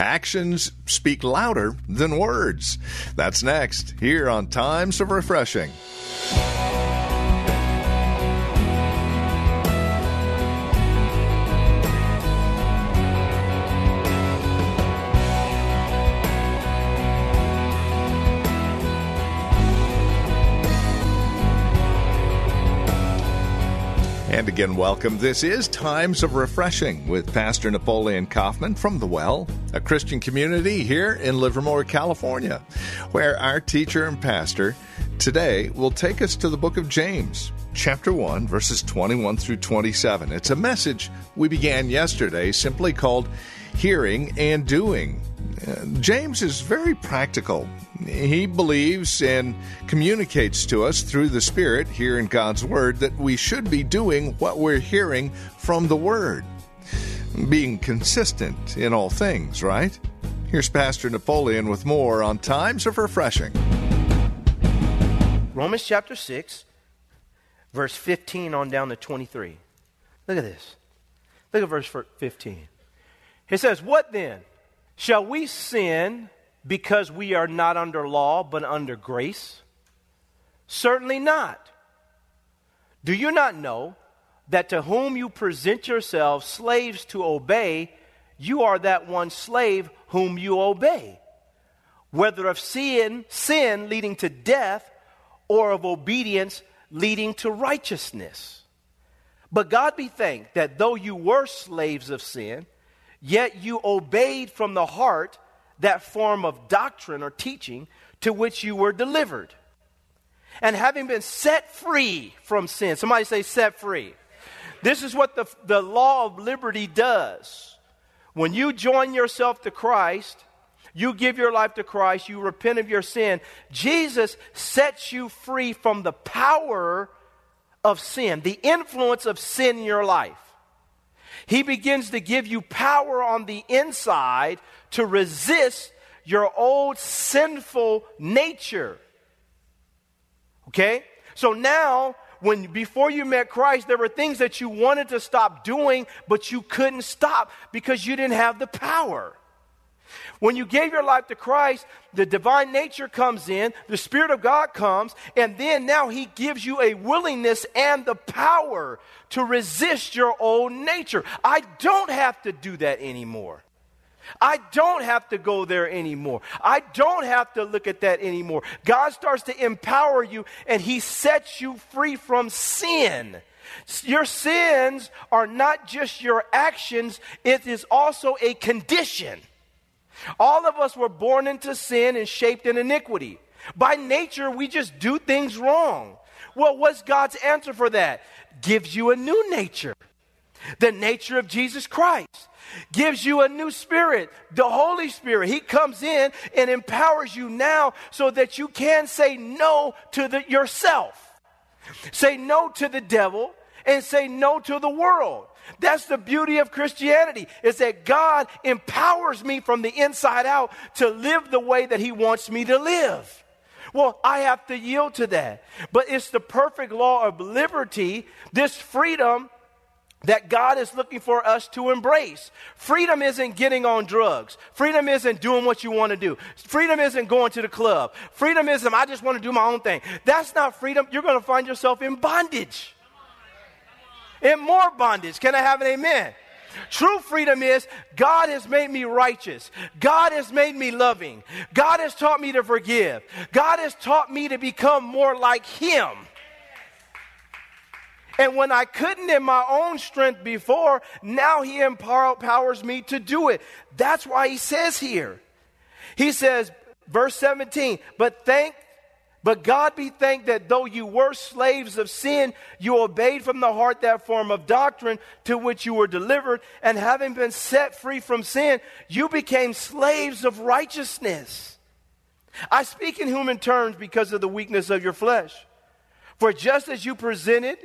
Actions speak louder than words. That's next, here on Times of Refreshing. And again, welcome. This is Times of Refreshing with Pastor Napoleon Kaufman from The Well, a Christian community here in Livermore, California, where our teacher and pastor today will take us to the book of James, chapter 1, verses 21 through 27. It's a message we began yesterday simply called Hearing and Doing. Uh, James is very practical he believes and communicates to us through the Spirit here in God's Word that we should be doing what we're hearing from the Word. Being consistent in all things, right? Here's Pastor Napoleon with more on Times of Refreshing. Romans chapter 6, verse 15 on down to 23. Look at this. Look at verse 15. It says, What then? Shall we sin because we are not under law but under grace? Certainly not. Do you not know that to whom you present yourselves slaves to obey, you are that one slave whom you obey? Whether of sin, sin leading to death, or of obedience leading to righteousness. But God be thanked that though you were slaves of sin, yet you obeyed from the heart that form of doctrine or teaching to which you were delivered. And having been set free from sin, somebody say, set free. This is what the, the law of liberty does. When you join yourself to Christ, you give your life to Christ, you repent of your sin, Jesus sets you free from the power of sin, the influence of sin in your life. He begins to give you power on the inside to resist your old sinful nature. Okay? So now, when before you met Christ, there were things that you wanted to stop doing, but you couldn't stop because you didn't have the power. When you gave your life to Christ, the divine nature comes in, the Spirit of God comes, and then now He gives you a willingness and the power to resist your old nature. I don't have to do that anymore. I don't have to go there anymore. I don't have to look at that anymore. God starts to empower you and He sets you free from sin. Your sins are not just your actions, it is also a condition. All of us were born into sin and shaped in iniquity. By nature, we just do things wrong. Well, what's God's answer for that? Gives you a new nature, the nature of Jesus Christ gives you a new spirit, the Holy Spirit. He comes in and empowers you now so that you can say no to the, yourself. Say no to the devil and say no to the world. That's the beauty of Christianity is that God empowers me from the inside out to live the way that he wants me to live. Well, I have to yield to that. But it's the perfect law of liberty, this freedom that God is looking for us to embrace. Freedom isn't getting on drugs. Freedom isn't doing what you want to do. Freedom isn't going to the club. Freedom isn't, I just want to do my own thing. That's not freedom. You're going to find yourself in bondage. In more bondage. Can I have an amen? True freedom is God has made me righteous. God has made me loving. God has taught me to forgive. God has taught me to become more like Him. And when I couldn't in my own strength before, now he empowers me to do it. That's why he says here. He says, verse 17, but thank But God be thanked that though you were slaves of sin, you obeyed from the heart that form of doctrine to which you were delivered, and having been set free from sin, you became slaves of righteousness. I speak in human terms because of the weakness of your flesh. For just as you presented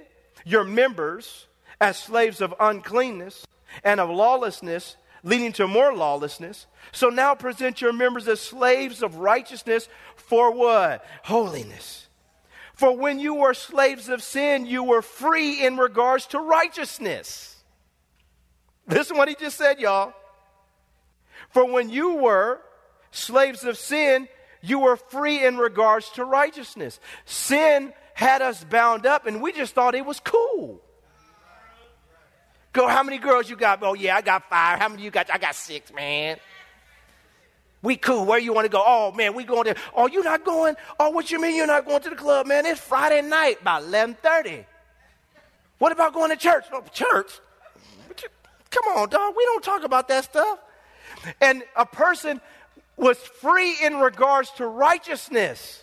your members as slaves of uncleanness and of lawlessness, leading to more lawlessness, so now present your members as slaves of righteousness for what? Holiness. For when you were slaves of sin, you were free in regards to righteousness. Listen what he just said, y'all. For when you were slaves of sin, you were free in regards to righteousness. Sin had us bound up, and we just thought it was cool. Go, how many girls you got? Oh, yeah, I got five. How many you got? I got six, man. We cool. Where you want to go? Oh man, we going to. Oh, you not going? Oh, what you mean you're not going to the club, man? It's Friday night eleven thirty. What about going to church? Oh, church? Come on, dog. We don't talk about that stuff. And a person was free in regards to righteousness,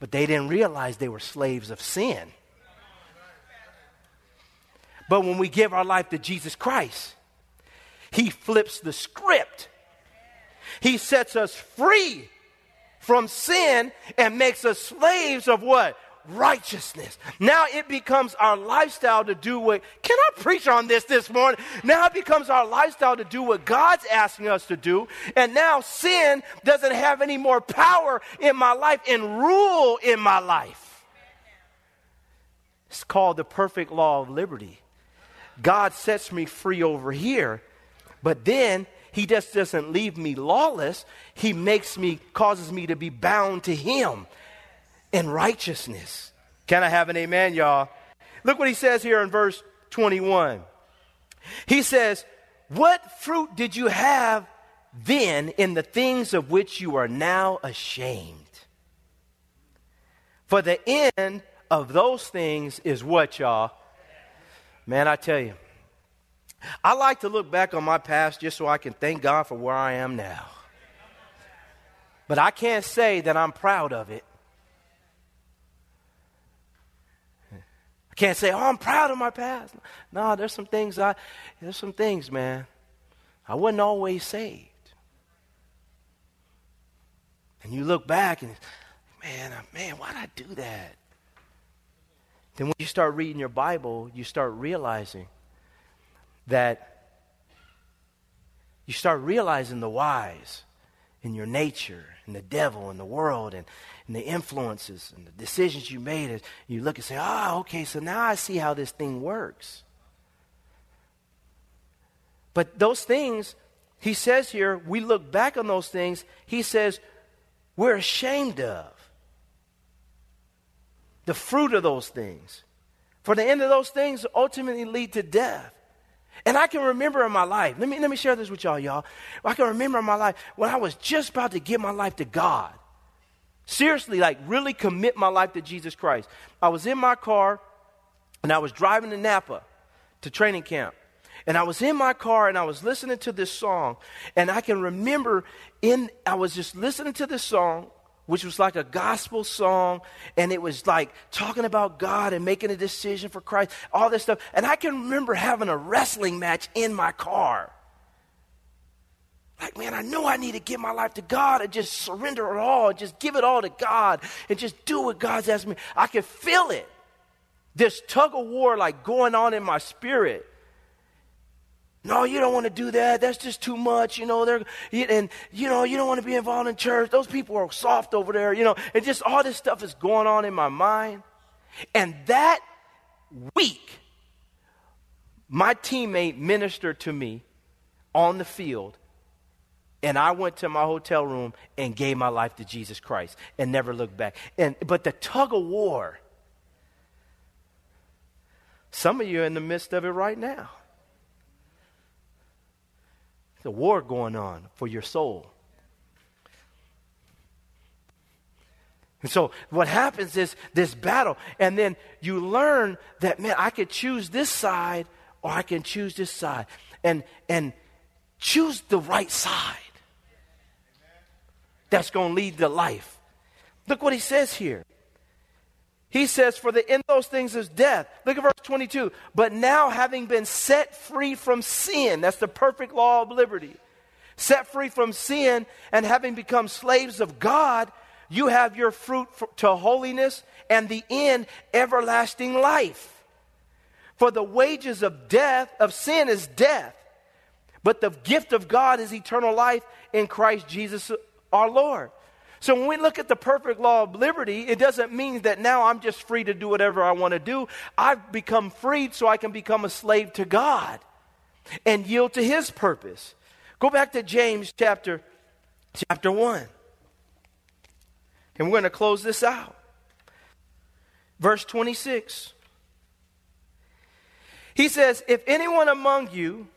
but they didn't realize they were slaves of sin. But when we give our life to Jesus Christ, He flips the script he sets us free from sin and makes us slaves of what? Righteousness. Now it becomes our lifestyle to do what. Can I preach on this this morning? Now it becomes our lifestyle to do what God's asking us to do. And now sin doesn't have any more power in my life and rule in my life. It's called the perfect law of liberty. God sets me free over here, but then he just doesn't leave me lawless. He makes me, causes me to be bound to Him in righteousness. Can I have an amen, y'all? Look what he says here in verse 21. He says, What fruit did you have then in the things of which you are now ashamed? For the end of those things is what, y'all? Man, I tell you, I like to look back on my past just so I can thank God for where I am now. But I can't say that I'm proud of it. I can't say, "Oh, I'm proud of my past." No, there's some things I there's some things, man. I wasn't always saved. And you look back and man, man, why'd I do that? Then when you start reading your Bible, you start realizing that you start realizing the whys in your nature and the devil and the world and, and the influences and the decisions you made. And you look and say, ah, oh, okay, so now I see how this thing works. But those things, he says here, we look back on those things, he says, we're ashamed of. The fruit of those things. For the end of those things ultimately lead to death. And I can remember in my life, let me, let me share this with y'all, y'all. I can remember in my life when I was just about to give my life to God. Seriously, like really commit my life to Jesus Christ. I was in my car and I was driving to Napa to training camp. And I was in my car and I was listening to this song. And I can remember in I was just listening to this song which was like a gospel song, and it was like talking about God and making a decision for Christ, all this stuff. And I can remember having a wrestling match in my car. Like, man, I know I need to give my life to God and just surrender it all, and just give it all to God, and just do what God's asking me. I can feel it. This tug of war, like going on in my spirit. No, you don't want to do that. That's just too much. You know, they're, and, you know, you don't want to be involved in church. Those people are soft over there, you know, and just all this stuff is going on in my mind. And that week, my teammate ministered to me on the field, and I went to my hotel room and gave my life to Jesus Christ and never looked back. And, but the tug of war, some of you are in the midst of it right now. There's a war going on for your soul. And so what happens is this battle, and then you learn that man, I could choose this side or I can choose this side. And and choose the right side. That's going to lead to life. Look what he says here. He says, For the end of those things is death. Look at verse 22. But now, having been set free from sin, that's the perfect law of liberty, set free from sin, and having become slaves of God, you have your fruit to holiness and the end, everlasting life. For the wages of death, of sin, is death. But the gift of God is eternal life in Christ Jesus uh, our Lord. So when we look at the perfect law of liberty, it doesn't mean that now I'm just free to do whatever I want to do. I've become freed so I can become a slave to God and yield to his purpose. Go back to James chapter chapter 1. And we're going to close this out. Verse 26. He says, If anyone among you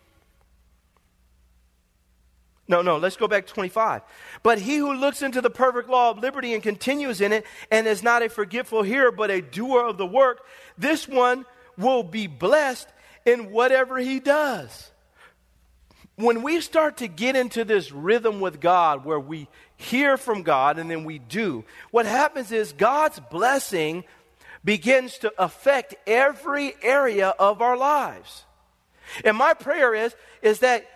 no, no, let's go back to 25. But he who looks into the perfect law of liberty and continues in it and is not a forgetful hearer but a doer of the work, this one will be blessed in whatever he does. When we start to get into this rhythm with God where we hear from God and then we do, what happens is God's blessing begins to affect every area of our lives. And my prayer is, is that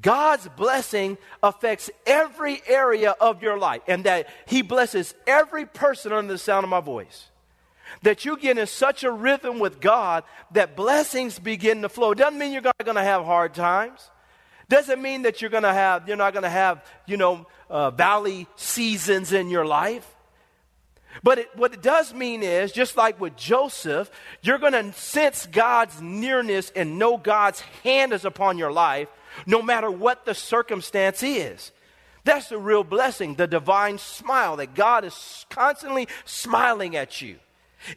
God's blessing affects every area of your life, and that He blesses every person under the sound of my voice. That you get in such a rhythm with God that blessings begin to flow. Doesn't mean you're not going to have hard times. Doesn't mean that you're going to have you're not going to have you know uh, valley seasons in your life. But it, what it does mean is, just like with Joseph, you're going to sense God's nearness and know God's hand is upon your life no matter what the circumstance is. That's the real blessing, the divine smile that God is constantly smiling at you,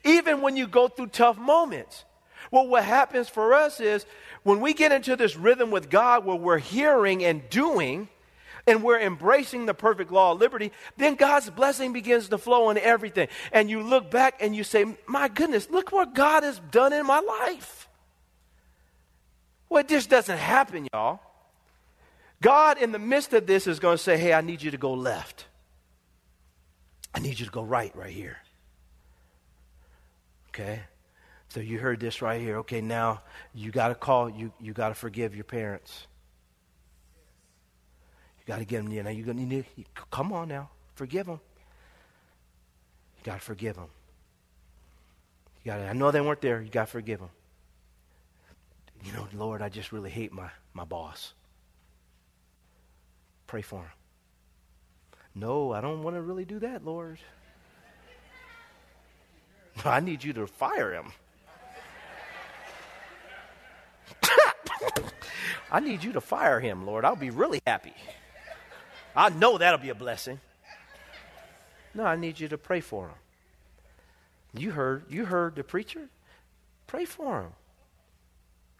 even when you go through tough moments. Well, what happens for us is when we get into this rhythm with God where we're hearing and doing, and we're embracing the perfect law of liberty, then God's blessing begins to flow in everything. And you look back and you say, My goodness, look what God has done in my life. Well, it just doesn't happen, y'all. God, in the midst of this, is going to say, Hey, I need you to go left. I need you to go right, right here. Okay? So you heard this right here. Okay, now you got to call, you, you got to forgive your parents. You got to get them, you know, you need to, come on now, forgive them. You got to forgive them. You got to, I know they weren't there. You got to forgive them. You know, Lord, I just really hate my, my boss. Pray for him. No, I don't want to really do that, Lord. I need you to fire him. I need you to fire him, Lord. I'll be really happy. I know that'll be a blessing. No, I need you to pray for him. You heard, you heard the preacher? Pray for him.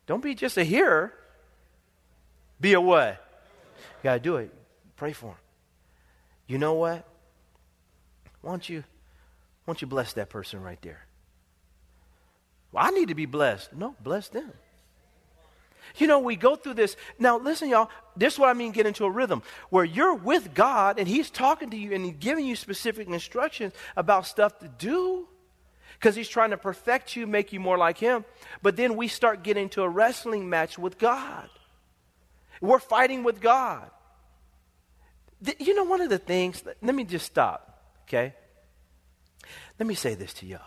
Don't be just a hearer. Be a what? You got to do it. Pray for them. You know what? Why don't you, why don't you bless that person right there? Well, I need to be blessed. No, bless them. You know, we go through this. Now, listen, y'all, this is what I mean get into a rhythm where you're with God and He's talking to you and He's giving you specific instructions about stuff to do because He's trying to perfect you, make you more like Him. But then we start getting into a wrestling match with God. We're fighting with God. You know, one of the things, let me just stop, okay? Let me say this to y'all.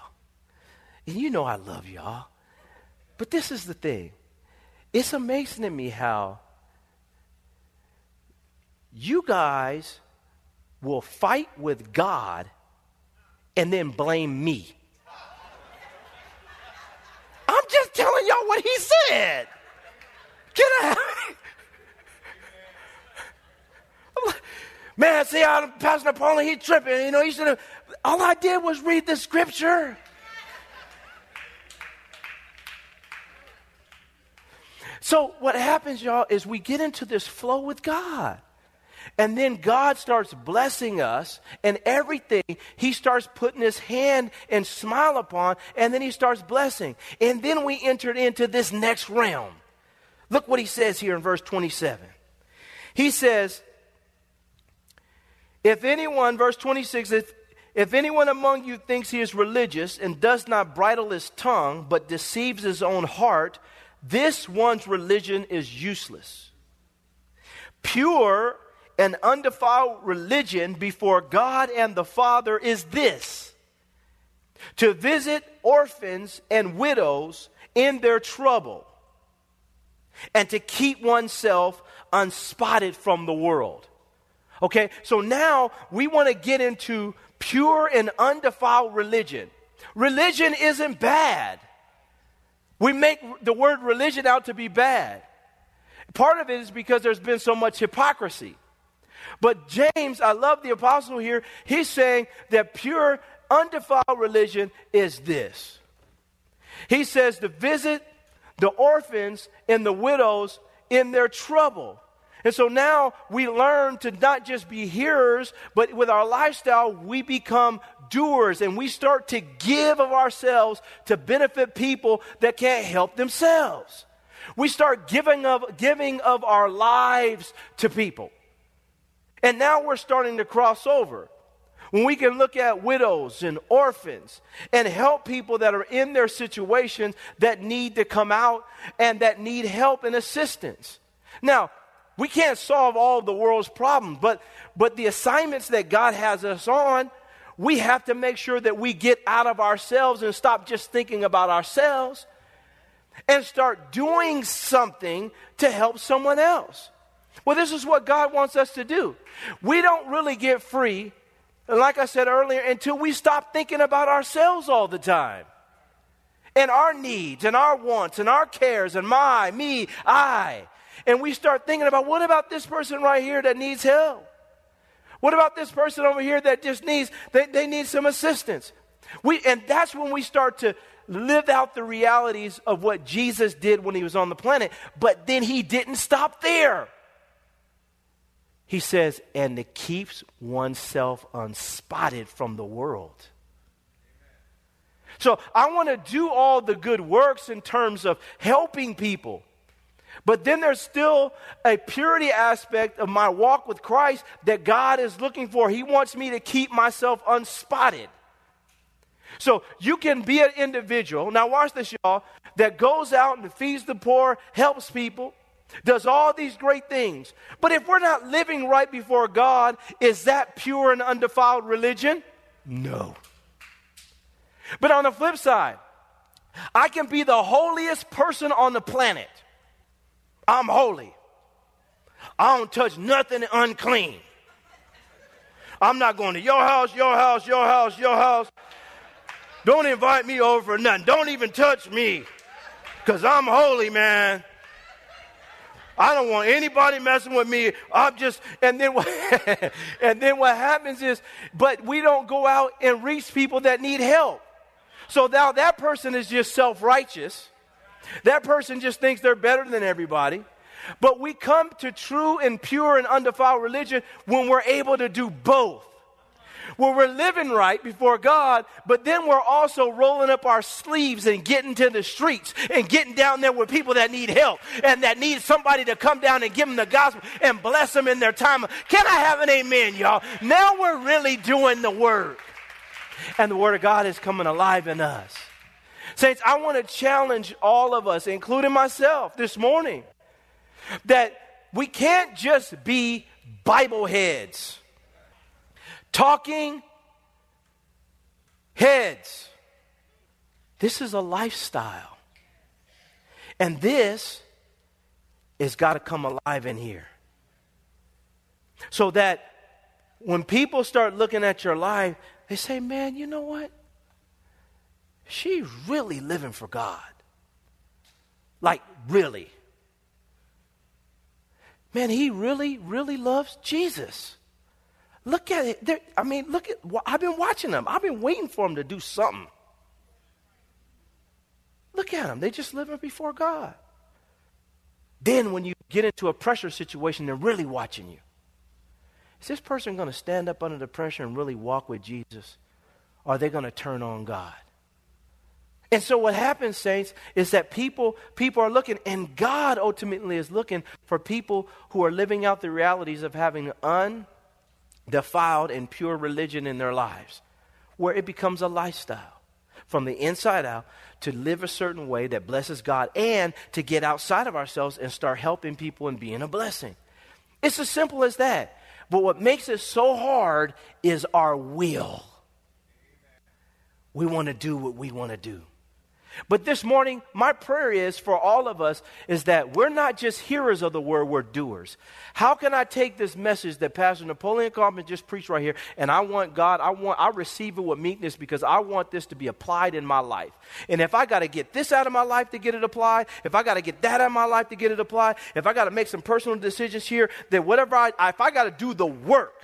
And you know I love y'all. But this is the thing it's amazing to me how you guys will fight with God and then blame me. I'm just telling y'all what he said. Can I? Man, see how Pastor Napoleon, he tripping. You know, he should have. All I did was read the scripture. So, what happens, y'all, is we get into this flow with God. And then God starts blessing us, and everything He starts putting His hand and smile upon, and then He starts blessing. And then we entered into this next realm. Look what He says here in verse 27. He says, if anyone, verse 26, if, If anyone among you thinks he is religious and does not bridle his tongue, but deceives his own heart, this one's religion is useless. Pure and undefiled religion before God and the Father is this to visit orphans and widows in their trouble and to keep oneself unspotted from the world. Okay, so now we want to get into pure and undefiled religion. Religion isn't bad. We make the word religion out to be bad. Part of it is because there's been so much hypocrisy. But James, I love the apostle here, he's saying that pure, undefiled religion is this. He says to visit the orphans and the widows in their trouble. And so now we learn to not just be hearers, but with our lifestyle, we become doers and we start to give of ourselves to benefit people that can't help themselves. We start giving of, giving of our lives to people. And now we're starting to cross over. When we can look at widows and orphans and help people that are in their situations that need to come out and that need help and assistance. Now, we can't solve all the world's problems, but, but the assignments that God has us on, we have to make sure that we get out of ourselves and stop just thinking about ourselves and start doing something to help someone else. Well, this is what God wants us to do. We don't really get free, like I said earlier, until we stop thinking about ourselves all the time and our needs and our wants and our cares and my, me, I and we start thinking about what about this person right here that needs help? What about this person over here that just needs, they, they need some assistance? We, and that's when we start to live out the realities of what Jesus did when he was on the planet. But then he didn't stop there. He says, and it keeps oneself unspotted from the world. So I want to do all the good works in terms of helping people. But then there's still a purity aspect of my walk with Christ that God is looking for. He wants me to keep myself unspotted. So you can be an individual, now watch this, y'all, that goes out and feeds the poor, helps people, does all these great things. But if we're not living right before God, is that pure and undefiled religion? No. But on the flip side, I can be the holiest person on the planet I'm holy. I don't touch nothing unclean. I'm not going to your house, your house, your house, your house. Don't invite me over for nothing. Don't even touch me because I'm holy, man. I don't want anybody messing with me. I'm just, and then what, and then what happens is, but we don't go out and reach people that need help. So now that person is just self righteous that person just thinks they're better than everybody. But we come to true and pure and undefiled religion when we're able to do both. Where we're living right before God, but then we're also rolling up our sleeves and getting to the streets and getting down there with people that need help and that need somebody to come down and give them the gospel and bless them in their time. Can I have an amen, y'all? Now we're really doing the work. And the Word of God is coming alive in us. Saints, I want to challenge all of us, including myself, this morning, that we can't just be Bible heads, talking heads. This is a lifestyle. And this has got to come alive in here. So that when people start looking at your life, they say, man, you know what? She's really living for God. Like, really. Man, he really, really loves Jesus. Look at it. They're, I mean, look at, I've been watching them. I've been waiting for them to do something. Look at them. They're just living before God. Then, when you get into a pressure situation, they're really watching you. Is this person going to stand up under the pressure and really walk with Jesus? Or are they going to turn on God? And so what happens, saints, is that people people are looking, and God ultimately is looking for people who are living out the realities of having undefiled and pure religion in their lives. where it becomes a lifestyle from the inside out to live a certain way that blesses God and to get outside of ourselves and start helping people and being a blessing. It's as simple as that. But what makes it so hard is our will. We want to do what we want to do. But this morning, my prayer is for all of us is that we're not just hearers of the word, we're doers. How can I take this message that Pastor Napoleon Kaufman just preached right here, and I want God, I want, I receive it with meekness because I want this to be applied in my life. And if I got to get this out of my life to get it applied, if I got to get that out of my life to get it applied, if I got to make some personal decisions here, then whatever I, if I got to do the work,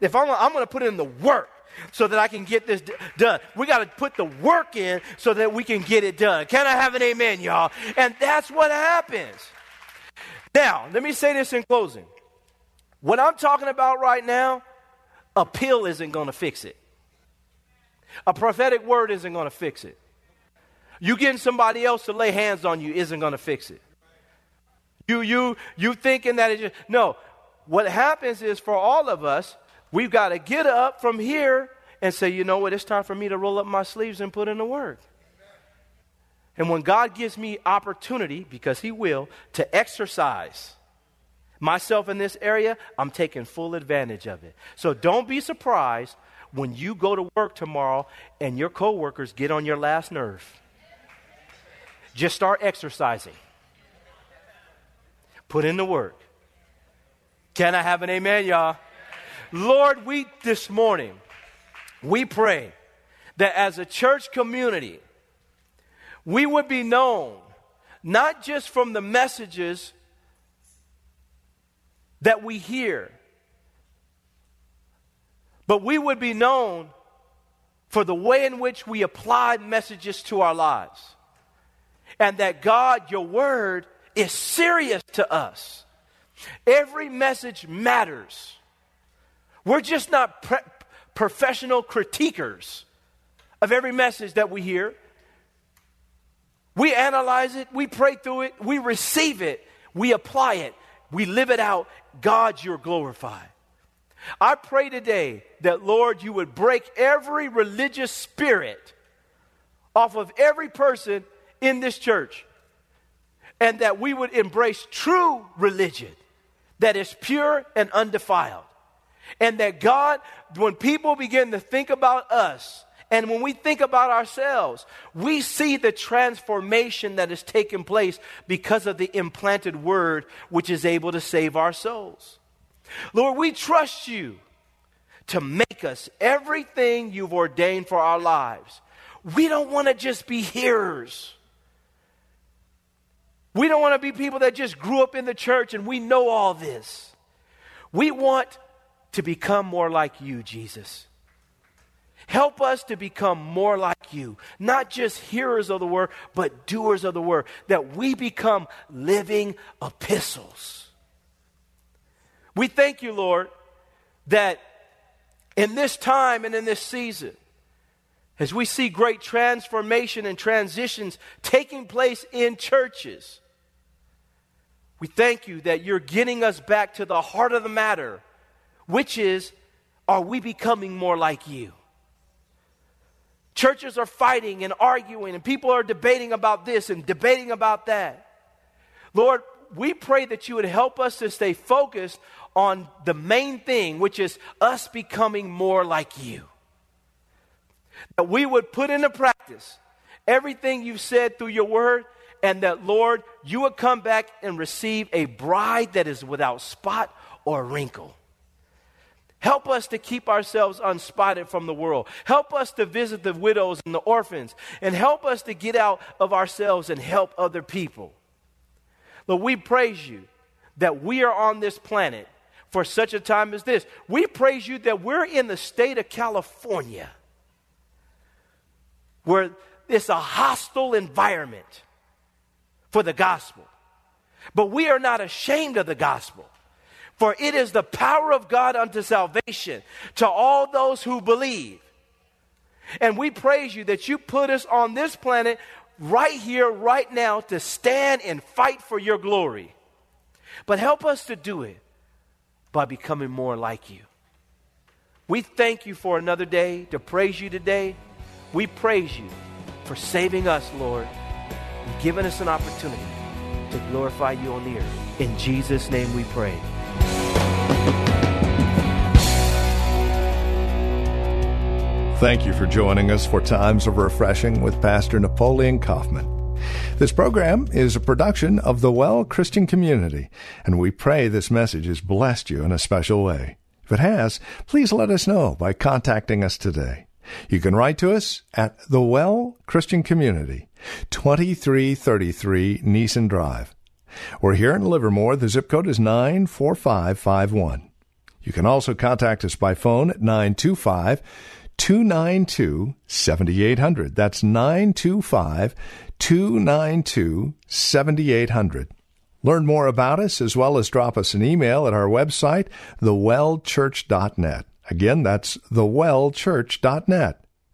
if I'm, I'm going to put in the work, so that I can get this d- done. We got to put the work in so that we can get it done. Can I have an amen, y'all? And that's what happens. Now, let me say this in closing. What I'm talking about right now, a pill isn't going to fix it. A prophetic word isn't going to fix it. You getting somebody else to lay hands on you isn't going to fix it. You, you, you thinking that it just, no. What happens is for all of us, We've got to get up from here and say, you know what, it's time for me to roll up my sleeves and put in the work. And when God gives me opportunity, because He will, to exercise myself in this area, I'm taking full advantage of it. So don't be surprised when you go to work tomorrow and your coworkers get on your last nerve. Just start exercising. Put in the work. Can I have an amen, y'all? Lord, we this morning, we pray that as a church community, we would be known not just from the messages that we hear, but we would be known for the way in which we applied messages to our lives. And that God, your word, is serious to us. Every message matters. We're just not pre- professional critiquers of every message that we hear. We analyze it, we pray through it, we receive it, we apply it, we live it out. God, you're glorified. I pray today that, Lord, you would break every religious spirit off of every person in this church and that we would embrace true religion that is pure and undefiled. And that God, when people begin to think about us, and when we think about ourselves, we see the transformation that has taken place because of the implanted word which is able to save our souls. Lord, we trust you to make us everything you've ordained for our lives. We don't want to just be hearers. We don't want to be people that just grew up in the church and we know all this. We want to become more like you, Jesus. Help us to become more like you, not just hearers of the word, but doers of the word, that we become living epistles. We thank you, Lord, that in this time and in this season, as we see great transformation and transitions taking place in churches, we thank you that you're getting us back to the heart of the matter which is, are we becoming more like you? Churches are fighting and arguing, and people are debating about this and debating about that. Lord, we pray that you would help us to stay focused on the main thing, which is us becoming more like you. That we would put into practice everything you've said through your word, and that, Lord, you would come back and receive a bride that is without spot or wrinkle. Help us to keep ourselves unspotted from the world. Help us to visit the widows and the orphans. And help us to get out of ourselves and help other people. Lord, we praise you that we are on this planet for such a time as this. We praise you that we're in the state of California where it's a hostile environment for the gospel. But we are not ashamed of the gospel. For it is the power of God unto salvation to all those who believe. And we praise you that you put us on this planet right here, right now, to stand and fight for your glory. But help us to do it by becoming more like you. We thank you for another day to praise you today. We praise you for saving us, Lord, and giving us an opportunity to glorify you on the earth. In Jesus' name we pray. Thank you for joining us for Times of Refreshing with Pastor Napoleon Kaufman. This program is a production of the Well Christian Community, and we pray this message has blessed you in a special way. If it has, please let us know by contacting us today. You can write to us at the Well Christian Community, 2333 Nissen Drive. We're here in Livermore. The zip code is 94551. You can also contact us by phone at 925 292 7800. That's 925 292 7800. Learn more about us as well as drop us an email at our website, thewellchurch.net. Again, that's thewellchurch.net.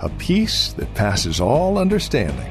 a peace that passes all understanding.